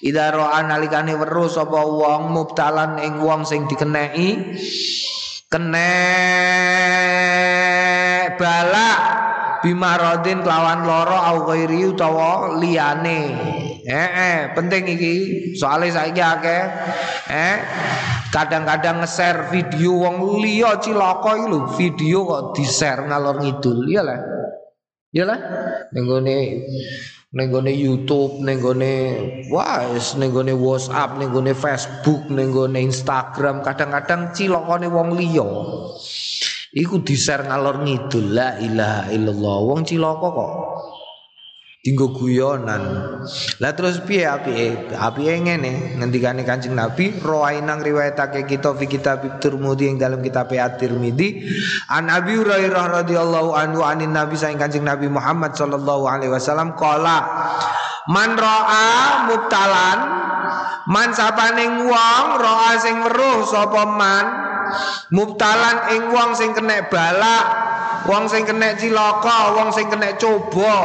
Idza ra'a nalikane weruh sapa wong mubtalan ing wong sing dikeneki kene balak bimaradin kelawan loro au ghairi utawa liyane. Eh, eh penting iki soalnya saiki akeh eh kadang-kadang nge-share video wong liya cilaka iki lho, video kok di-share ngalor ngidul, iya lah. Iya lah. Ning gone ning YouTube, ning gone wah, ning WhatsApp, ning Facebook, ning Instagram, kadang-kadang cilakane wong liya. Iku di-share ngalor ngidul, la ilaha illallah. Wong cilaka kok Tinggo guyonan. Lah terus piye apike? Apike ngene, ngendikane Kanjeng Nabi, rawainang riwayatake kita fi kitab Tirmidzi ing dalam kitab At-Tirmidzi, an Abi Hurairah radhiyallahu anhu anin Nabi saing Kanjeng Nabi Muhammad sallallahu alaihi wasallam qala Man ra'a mubtalan man sapaning wong ra'a sing weruh sapa man mubtalan ing wong sing kena balak wong sing kena cilaka wong sing kena coba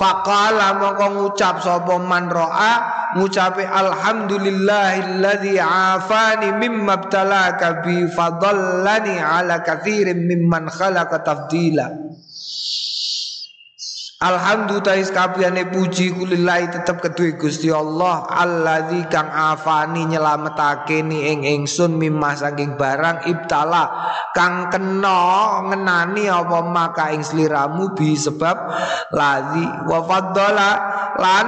Faqala mongko ngucap sapa man ro'a ngucape alhamdulillahilladzi afani mimma ibtalaka bi fadallani ala katsirin mimman khalaqa tafdila Alhamdulillah kabehane puji kulillahi tetep kedue Gusti Allah. Allazi kang afani nyelametake ni ing ingsun mimah saking barang ibtala. Kang kena ngenani apa maka ing sliramu bi sebab lazi wa faddala lan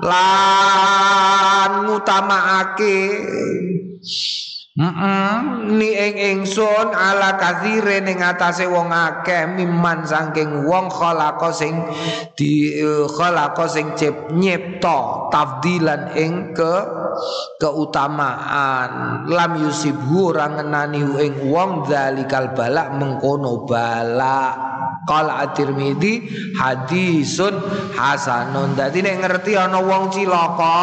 lan ngutamaake Mm ni ing ingsun ala kathire ning atase wong akeh miman saking wong khalaqa sing di uh, khalaqa sing nyipta tafdilan ing ke keutamaan. Lam yusibhu ora ngenani ing wong zalikal balak mengkono balak. Qala at-Tirmidzi hadisun hasanun. Dadi nek ngerti ana wong cilaka,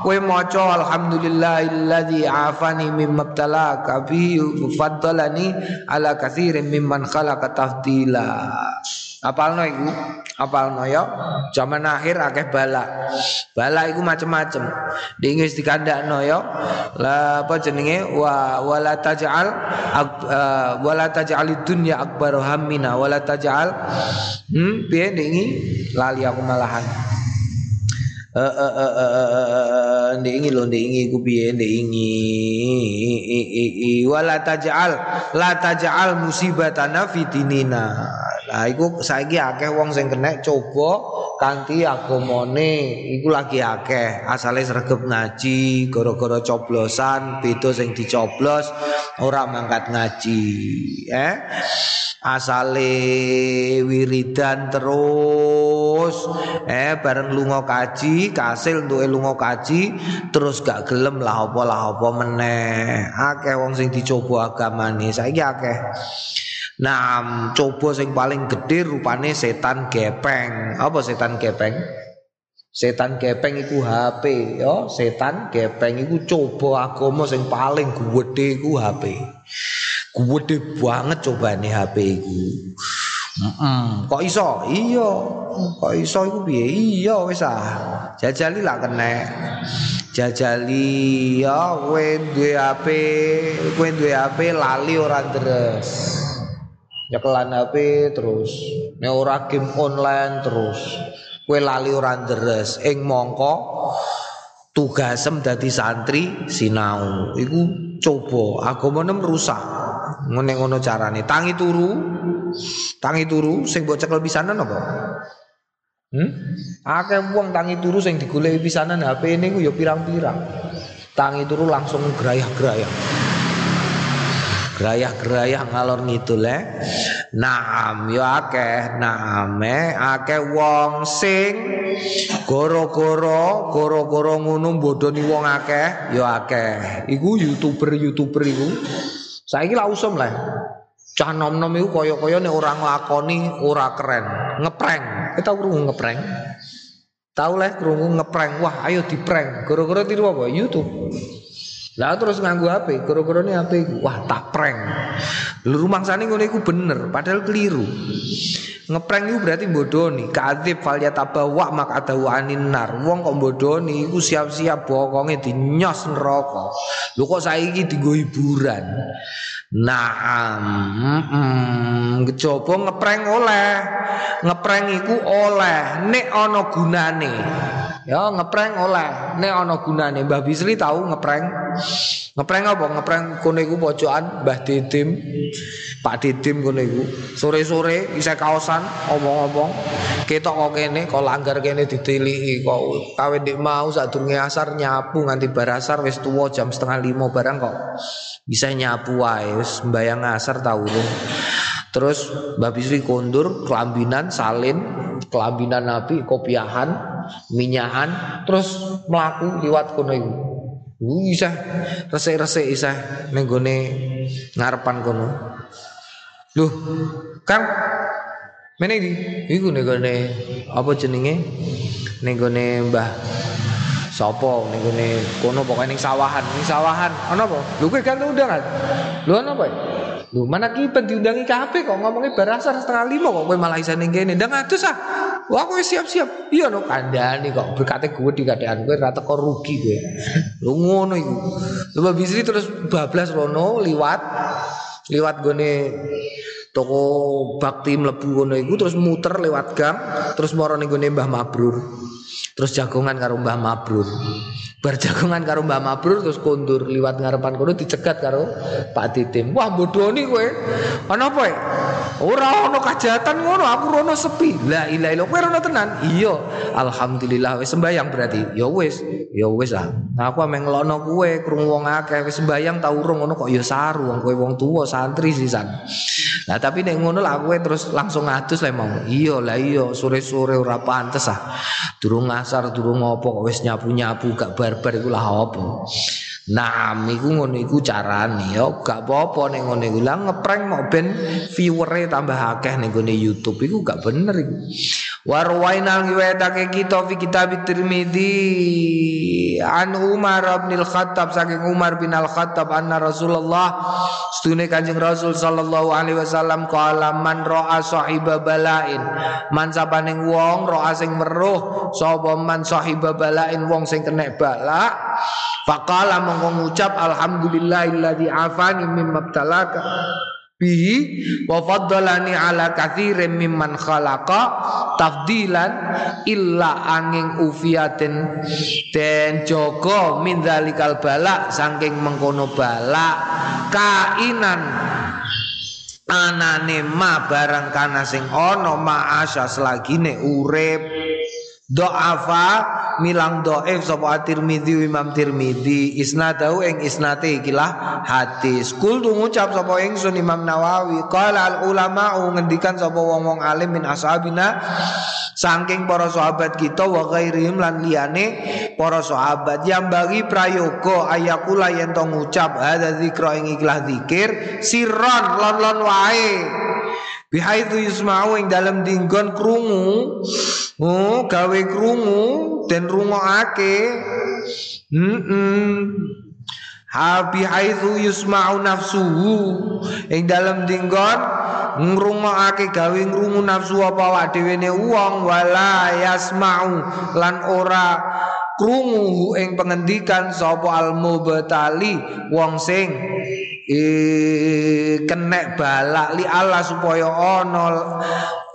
kowe maca alhamdulillahilladzi afani mimma ibtalaka bi faddalani ala katsirin mimman khalaqa tafdila. Apalno iku? Apalno ya. Zaman akhir akeh bala. Bala iku macem-macem. Dingis dikandakno ya. Lah apa jenenge? Wa wala taj'al uh, wala taj'alid dunya akbar hammina wala taj'al hmm piye lali aku malahan. Eh eh eh eh ndingi lho ndingi ku piye ndingi wala taj'al la taj'al musibatana fitinina Nah iku saiki akeh wong sing kena coba kanthi agamane iku lagi akeh asale sregep ngaji gara-gara coblosan beda sing dicoblos ora mangkat ngaji eh? Asale wiridan terus eh bareng lunga kaji kasil untuk lunga kaji terus gak gelem lah apa lah apa meneh. Akeh wong sing dicoba agamane saiki akeh Nah, coba sing paling gede rupane setan gepeng. Apa setan gepeng? Setan gepeng iku HP, ya. Setan gepeng iku coba agama sing paling gede iku HP. Gede banget cobane HP iku. Mm Kok iso? Iya. Kok iso iku piye? Iya wis ah. Jajali lah kena. Jajali ya kowe duwe HP, kowe duwe HP lali ora deres nyekelan HP terus. Nek ora game online terus. Kowe lali ora deres ing mongko tugasem dadi santri sinau. Iku coba. Agamane rusak. Ngene ngono carane. Tangi turu. Tangi turu sing mbok cekel pisanan apa? Hmm? Akeh wong tangi turu sing digoleki pisanan HP ini ku ya pirang-pirang. Tangi turu langsung gerayah-gerayah. Gerayah-gerayah ngalor ngidul eh. Naam ya akeh, naam eh akeh wong sing goro-goro, goro-goro ngono bodoni wong akeh, ya akeh. Iku YouTuber-YouTuber iku. Saiki lah usum lah. Cah nom-nom iku kaya-kaya nek ora nglakoni ora keren, ngeprank. Kita krungu ngeprank. Tahu lah krungu ngeprank. Wah, ayo diprank. Gara-gara tiru apa? YouTube. Lah terus nganggu HP, ini HP. Wah, tak prank. Lu rumah sana ngono iku bener, padahal keliru. Ngeprank itu berarti bodoni Kadib falyatabawa mak ada anin nar Wong kok bodoni iku siap-siap bokonge dinyos neraka Lu kok saiki digo hiburan Nah, mm, coba ngeprank oleh, ngeprank iku oleh, nek ono gunane. Ya ngeprank oleh, ono gunane. Mbah Bisri tahu ngeprank. Ngeprank apa? Ngeprank kono iku pojokan Mbah Didim. Pak Didim kono iku. Sore-sore isih kaosan omong-omong. Ketok kok kene, kok langgar kene ditiliki kok kawe dik mau sadurunge asar nyapu nganti barasar wis tuwa jam setengah lima barang kok bisa nyapu wae wis mbayang asar ta urung. Terus Mbak Bisri kondur kelambinan salin, kelambinan Nabi kopiahan, minyahan, terus melaku liwat kono iku. Bisa resik-resik isa ning gone ngarepan kono. Loh, Kang Mene iki iku ning apa jenenge? Ning gone Mbah Sopo ning gone kono pokoke ning sawahan, ning sawahan. Ana apa? Lho kan undangan. Lho ana apa? Lho mana kipen diundangi kabeh kok ngomongnya barasar setengah lima kok kowe malah isa ning kene. Ndang atus ah. Wah kowe siap-siap. Iya no kandhani kok berkate gue di kadean kowe rata kok rugi kowe. Lho ngono iku. Lho Bisri terus bablas rono liwat liwat gone toko bakti mlebu ngono iku terus muter lewat gang terus ning gone Mbah Mabrur. Terus jagongan karo Mbah Mabrur. Bar jagongan karo Mbah Mabrur terus kondur liwat ngarepan kono dicegat karo Pak Titim. Wah bodoni kowe. Ana apa? Ora ana kajatan ngono, aku rono sepi. La ilaha illallah. Rono tenan? Iya. Alhamdulillah wis sembayang berarti. Ya wis, ya wis ah. Nah aku ame ngelono kowe krungu wong akeh wis sembayang tau urung ngono kok ya saru wong kowe wong tuwa santri sisan. Nah tapi nek ngono lah kowe terus langsung ngadus lah mau. Iya lah iya sore-sore ora pantes ah. Durung asar durung ngopo kok wis nyapu-nyapu gak barbar iku lah apa. Nah, iku ngono iku carane. Ya gak apa-apa ning ngono iku. Lah ngeprank mau ben viewere tambah akeh ning gone YouTube. Iku gak bener iku. Warwainal ngiwetake kita fi kitab Tirmidzi. An Umar bin Al-Khattab saking Umar bin Al-Khattab anna Rasulullah stune Kanjeng Rasul sallallahu alaihi wasallam qala man ra'a sahiba balain. Man sabaning wong ra'a sing meruh sapa man sahiba balain wong sing kena bala faqala mongko ngucap alhamdulillahilladzi afani mimma btalaka bihi wa faddalani ala katsirin mimman khalaqa tafdilan illa angin ufiatin den jogo min zalikal bala saking mengkono bala kainan anane ma barang kana sing ana ma asya selagine urip do'afa milang do'if sapa Tirmidzi Imam Tirmidzi isnadahu ing isnate ikilah hadis. Kul ngucap sapa ingsun Imam Nawawi qala al ulama ngendikan sapa wong-wong alim min ashabina saking para sahabat kita wa ghairihim lan liyane para sahabat yang bagi prayoga ayakula yen to ngucap hadza zikra ing ikilah zikir sirron lon-lon wae Bihaitu yusma'u ing dalam dinggon krungu Oh gawe krungu dan rungokake mm -mm. Habi haitsu yusma'u nafsuhu ing dalam dinggon ngrungokake gawe ngrungu nafsu apa awak dhewe ne wong wala yasma'u lan ora krungu ing pengendikan sapa al mubtali wong sing e, kenek balak li Allah supaya ana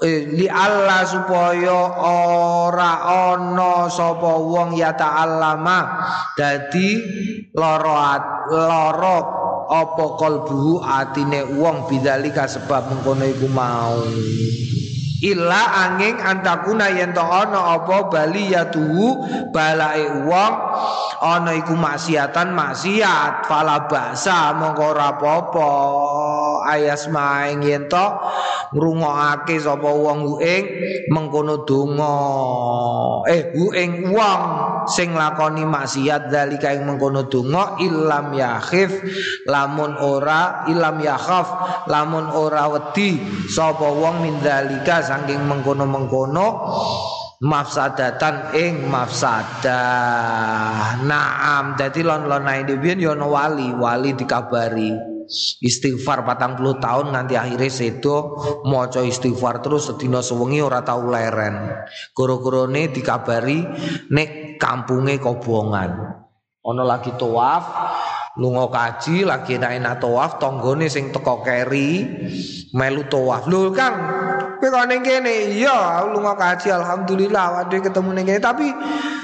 eh, li Allah supaya ora ana sapa wong ya ta'allama. Dadi lara lara apa kalbu atine wong bidzalika sebab mengkono iku mau. Illa angin antakuna yen to ana apa bali ya balae wong ana iku maksiatan maksiat. Fala basa mongko ora apa-apa. Ayas maing yen to ngrungokake sapa wong ing mengkono donga. Eh ing wong sing lakoni maksiat dalika ing mengkono donga ilam yakhif lamun ora ilam yakhaf lamun ora wedi sapa wong min dalika saking mengkono-mengkono mafsadatan ing mafsadah. Naam, dadi lon-lonae dhewe yo ana wali, wali dikabari. Istighfar patang puluh tahun nganti akhirnya sedo maca istighfar terus sedina sewengi ora tau leren. Goro-gorone dikabari nek kampunge kobongan. Ono lagi tawaf lunga kaji lagi enak-enak tawaf tanggane sing teko keri melu tawaf. Lho Kang kowe kok ning kene iya lunga kaji alhamdulillah waduh ketemu ning kene tapi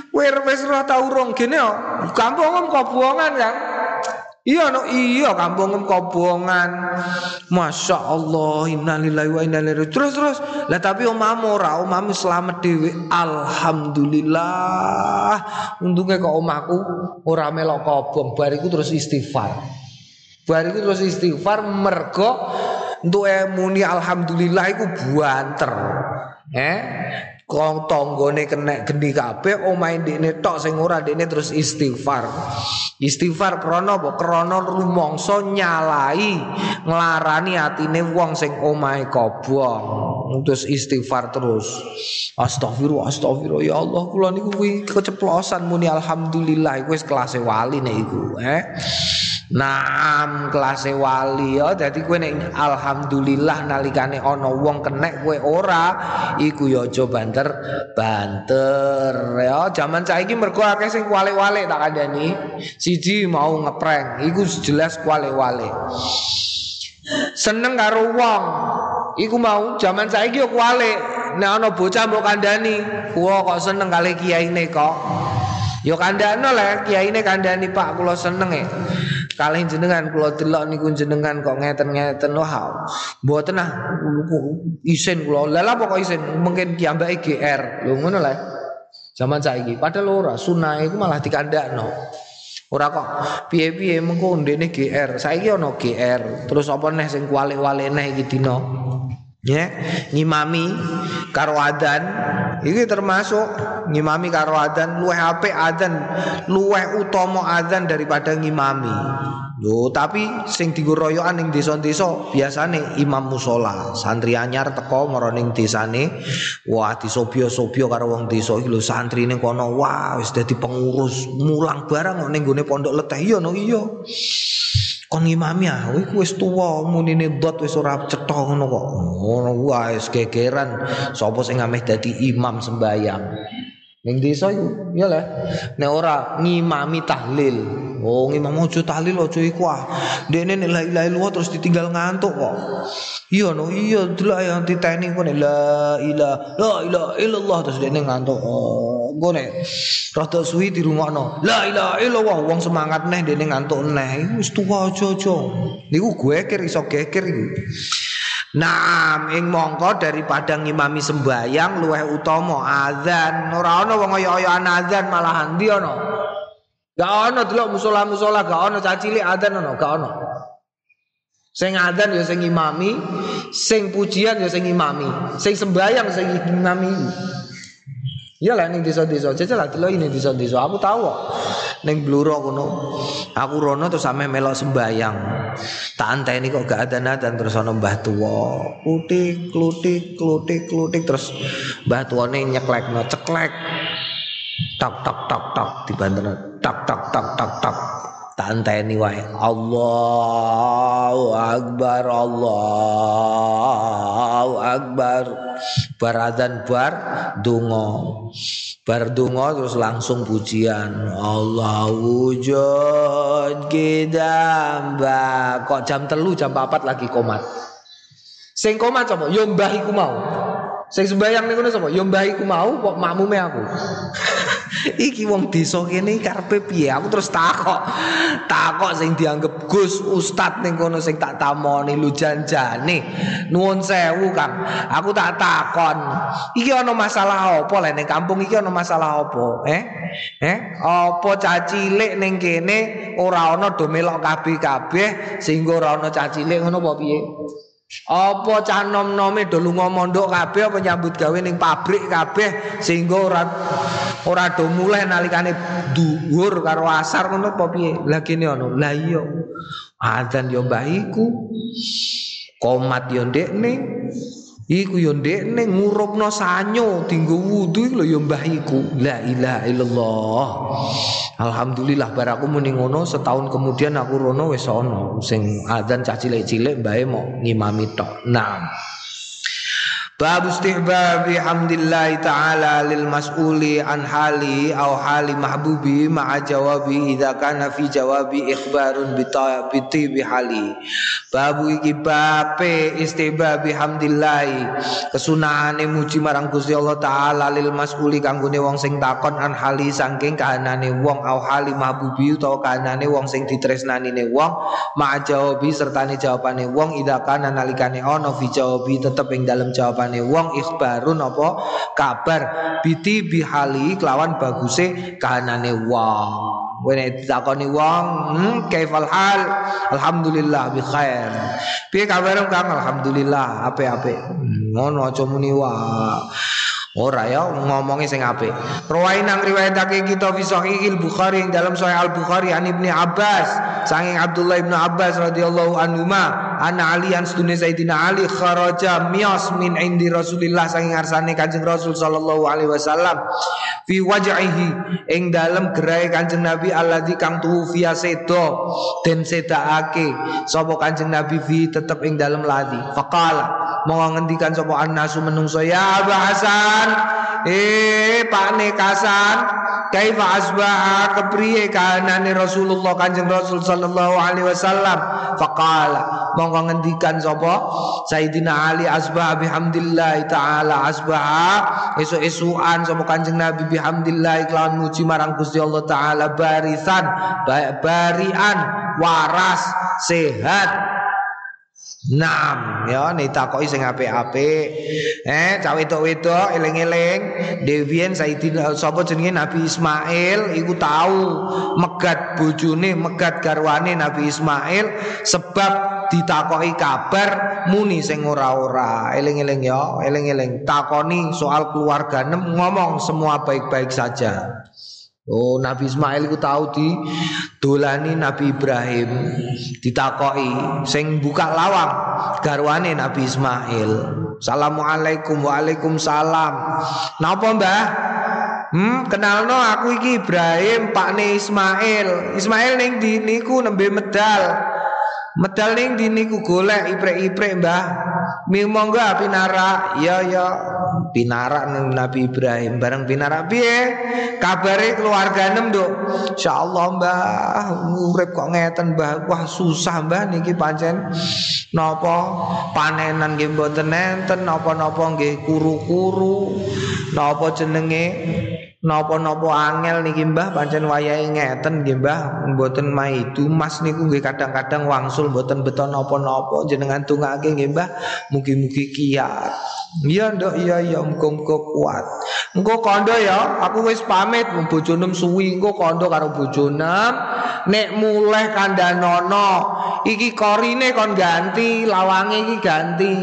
kowe wis ora tau rong kene kok kampung kobongan Kang Iya no iya kampung kobongan. Masya Allah innalillahi wa inna ilaihi Terus terus. Lah tapi omamu ora omamu selamat dewi. Alhamdulillah. Untungnya kok omahku ora melok kobong. Bariku terus istighfar. Bariku terus istighfar mergo untuk emuni alhamdulillah iku buanter. Eh Kong tonggone kena geni kabeh omahe ndekne tok sing ora ndekne terus istighfar. Istighfar krana apa? Krana rumangsa nyalai nglarani atine wong sing omahe kobong. Terus istighfar terus. Astagfirullah, astagfirullah ya Allah kula niku kuwi keceplosan muni alhamdulillah wis kelas wali eh. Naam kelas wali. Ya dadi kowe nek alhamdulillah nalikane ana wong kenek kowe ora. Iku ya aja banter banter. Ya jaman saiki mergo akeh sing wale-wale tak kandhani. Siji mau ngeprank iku jelas wale-wale seneng karo wong. Iku mau jaman saiki yo wale nek ana bocah mbok kandhani. Wah kok seneng kali kiyaine kok. Yo kandhano le kiyaine kandhani Pak. Kula seneng e. Kalih jenengan kula delok niku jenengan kok ngeten-ngeten wah. Mboten ah isin kula. Lha kok isin mungkin kiambake GR. Lho ngono lah. Zaman saiki padahal ora sunah iku malah dikandakno. Ora kok piye-piye mengko ndene GR. Saiki ana GR. Terus apa neh sing kualik-walik neh iki dina. Ya, ngimami karo adan termasuk ngimami karo adan luweh apik adan, luweh utama adan daripada ngimami. Yo, tapi sing dienggo royokan ning desa-desa biasane imam musola, santri anyar teko marang ning desane, wah disobyo-sobyo karo wong desa iki lho santri ning kono, wah wis dadi pengurus, mulang barang ning gone pondok leteh iya no iya. Kon ngimami ah kowe wis tuwa munine dot wis ora cetha ngono kok. Ngono wis gegeran sapa sing ameh dadi imam sembayang ning desa iku ya le nek ora ngimami tahlil oh ngimam ojo tahlil ojo iku ah dene nek la ilaha illallah terus ditinggal ngantuk kok iya no iya delok yang diteni kok la ilaha la ilaha illallah terus dene ngantuk oh Gone rada suwi dirungokno. La ilaha illallah wong semangat neh dene ngantuk neh. Wis tuwa aja-aja. Niku geger iso geger iku. Naam ing mongko daripada ngimami sembayang luweh utama azan. Ora ana wong kaya-kayaan azan malahan ndi ana. Gak ana delok musola-musola gak ana cacilik azan ana gak ana. Sing azan ya sing ngimami, sing pujian ya sing ngimami, sing sembayang sing ngimami. Iya lah ning desa-desa, jajal lah delok ini desa-desa. Aku tahu. Ning Bluro kono. Aku rono terus sampe melok sembayang. Tak anteni kok gak ada dan terus ana Mbah Tuwa. Klutik, klutik, klutik, klutik terus Mbah Tuwane nyeklekno, ceklek. Tak tak tak tak dibanten. Tak tak tak tak tak. Tak anteni wae. Allahu Akbar, Allahu Akbar. Baradzan bar donga. Bar donga terus langsung pujian. Allah wujud kita Kok jam telu jam papat lagi komat. Sing komat coba yo mbah iku mau. Sing sembayang niku sapa? Ya mbah mau kok makmume aku. Iki wong desa kene karepe piye? Aku terus takok. Takok sing dianggap Gus Ustad ning kono sing tak tamoni lu janjane. Nuwun sewu, Kang. Aku tak takon. Iki ana masalah apa lek ning kampung iki ana masalah apa? Eh? Eh? Apa cacilik ning kene ora ana do melok kabeh-kabeh sehingga ora ana cacilik ngono apa piye? Apa cah nom-nome do lunga mondok kabeh apa nyambut gawe ning pabrik kabeh sehingga ora ora do mulai nalikane dhuwur karo asar ngono apa piye? Lah kene ono. Lah iya. Adzan yo mbah iku. Komat yo ndekne. Iku yo ndekne ngurupno sanyo dinggo wudu lho yo mbah. La ilaha illallah. Alhamdulillah bar aku muni ngono setahun kemudian aku rono wis ana sing adzan cah cilik-cilik mau ngimami tok. Nah. Bab istihbabi hamdillah ta'ala lil mas'uli an hali au hali mahbubi ma'a jawabi idza kana fi jawabi ikhbarun bi bi hali. Babu iki bape istihbabi hamdillah kesunahane muji marang Gusti Allah taala lil mas'uli kanggone wong sing takon an hali saking kahanane wong au hali mahbubi utawa kahanane wong sing ditresnanine wong ma'a jawabi sertane jawabane wong idza kana nalikane ana fi jawabi tetep ing dalem jawaban jawabane wong ikhbarun apa kabar biti bihali kelawan baguse kahanane wong Wene ditakoni wong, hmm, kaifal hal? Alhamdulillah bi khair. Piye kabarmu Kang? Alhamdulillah ape-ape. Hmm, ngono aja muni wae. Ora ya ngomongnya sing apik. Rawain nang riwayatake kita fi sahihil Bukhari yang dalam sahih Al Bukhari an Ibnu Abbas sanging Abdullah Ibnu Abbas radhiyallahu anhu ma ana Ali an sedune Sayyidina Ali kharaja mias min indi Rasulillah sanging ngarsane Kanjeng Rasul sallallahu alaihi wasallam fi wajhihi ing dalam gerai Kanjeng Nabi alladzi kang tuhu fiya sedo den sedakake sapa Kanjeng Nabi fi tetep ing dalam ladi faqala mau ngendikan sapa annasu menungso. Ya Abu Hasan. Eh Pak Nekasan Kaifa asbaha? Kepriye kahanane Rasulullah Kanjeng Rasul sallallahu alaihi wasallam? Faqala. Monggo ngendikan sapa Sayyidina Ali asbaha bihamdillah taala. Asbaha esuk-esukan sapa Kanjeng Nabi bihamdillah kelawan muji marang Gusti Allah taala. Barisan barian waras sehat Naam ya nitakoki sing apik-apik. Eh cah wedok-wedok eling-eling Dewian Sayyidina sapa jenenge Nabi Ismail iku tahu megat bojone, megat garwane Nabi Ismail sebab ditakoki kabar muni sing ora-ora. Eling-eling ya, eling-eling takoni soal keluarga ngomong semua baik-baik saja. Oh Nabi Ismail ku tahu di dolani Nabi Ibrahim ditakoki sing buka lawang garwane Nabi Ismail. Assalamualaikum waalaikumsalam. Napa Mbah? Hmm, kenalno aku iki Ibrahim, pakne Ismail. Ismail ning di niku nembe medal. Medal ning di niku golek iprek-iprek Mbah. Mi monggo pinara. Ya ya. Pinara ning Nabi Ibrahim bareng pinara piye? Kabare keluarga nem, Nduk. Insyaallah Mbah, urip kok ngeten Mbah. Wah susah Mbah niki pancen napa panenan nggih mboten enten, napa-napa nggih kuru-kuru. Napa jenenge Napa-napa angel niki Mbah pancen wayahe ngeten nggih Mbah mboten maidu mas niku nggih kadang-kadang wangsul mboten beton napa-napa jenengan tungake nggih Mbah mugi-mugi kiat. Iya ndok iya iya muga-muga kuat. Engko kondo ya aku wis pamit bojonem suwi engko kondo karo bojonem nek mulai kandhanono iki korine kon ganti lawange iki ganti.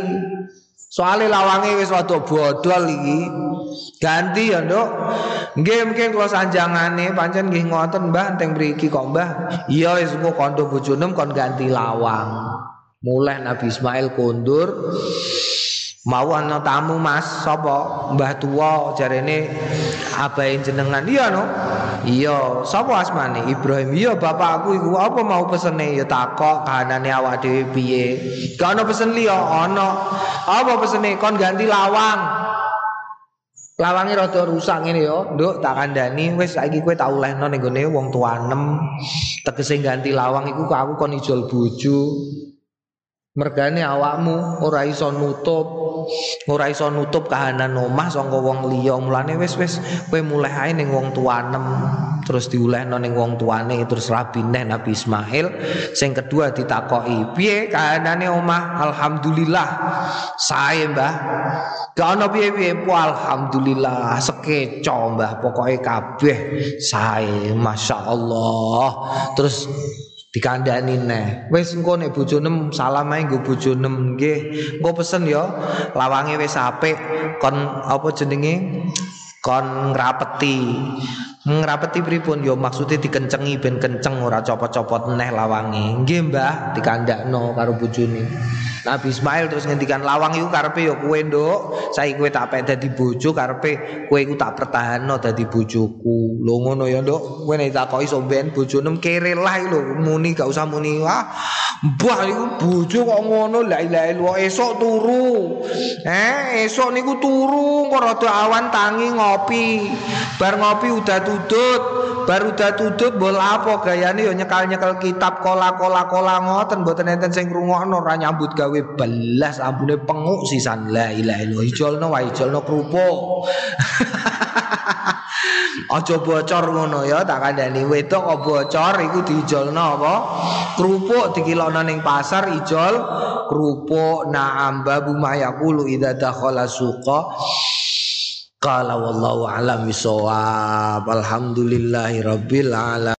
Soale lawange wis rada bodol iki. Ganti ya, Nduk. Nggih mungkin kula sanjangane pancen nggih ngoten Mbah teng mriki kok Mbah. Iya wis engko kandha bojonem kon ganti lawang. Mulai Nabi Ismail kondur mau ana tamu Mas. Sapa Mbah Tuwa jarene abahe jenengan. Iya no? Iya. Sapa asmane Ibrahim. Iya bapakku iku. Apa mau pesene? Ya takok kahanane awak dhewe piye? Gak ana pesen liya ana apa pesene? Kon ganti lawang. Lawange rada rusak ngene ya, Nduk, tak kandhani. Wis saiki kowe tak olehno ning gone wong tuanem. Tegese ganti lawang iku aku kon ijol bojo. Mergane awakmu ora iso nutup ora iso nutup kahanan omah saka wong liya. Mulane wis wis kowe mulai ae ning wong tuanem. Terus diulehno ning wong tuane terus rabi neh Nabi Ismail. Sing kedua ditakoki piye kahanane omah? Alhamdulillah. Sae Mbah. Gak ono piye-piye? Alhamdulillah. Sekeco Mbah. Pokoke kabeh. Sae masyaallah terus dikandani neh. Wis engko nek bojone salam ae nggo bojone nggih engko pesen ya lawange wis apik kon apa jenenge? Kon ngrapeti ngrapeti pripun? Ya maksude dikencengi ben kenceng ora copot-copot neh lawange. Nggih Mbah dikandakno karo bojone. Nabi Ismail terus ngendikan lawang iku karepe ya kowe nduk? Saiki kowe tak pek dadi bojo karepe kowe iku tak pertahanno dadi bojoku. Lho ngono ya nduk? Kowe nek takoki somben bojone kere lah lho muni gak usah muni. Wah mbah iku bojo kok ngono la ilaha illallah esok turu. Eh esok niku turu kok rada awan tangi ngopi. Bar ngopi udah tudut bar udah tudut bol apa gayane ya nyekal-nyekal kitab kola-kola kola ngoten mboten enten sing ngrungokno ora nyambut gawe belas ambune penguk sisan. La ilaha illallah ijolno wa ijolno kerupuk Aja bocor ngono ya tak kandhani. Wedok kok bocor iku diijolno apa? Kerupuk dikilokno ning pasar ijol kerupuk na'am babu mayaqulu idza dakhala suqa Qala wallahu alam bisawab alhamdulillahi rabbil alamin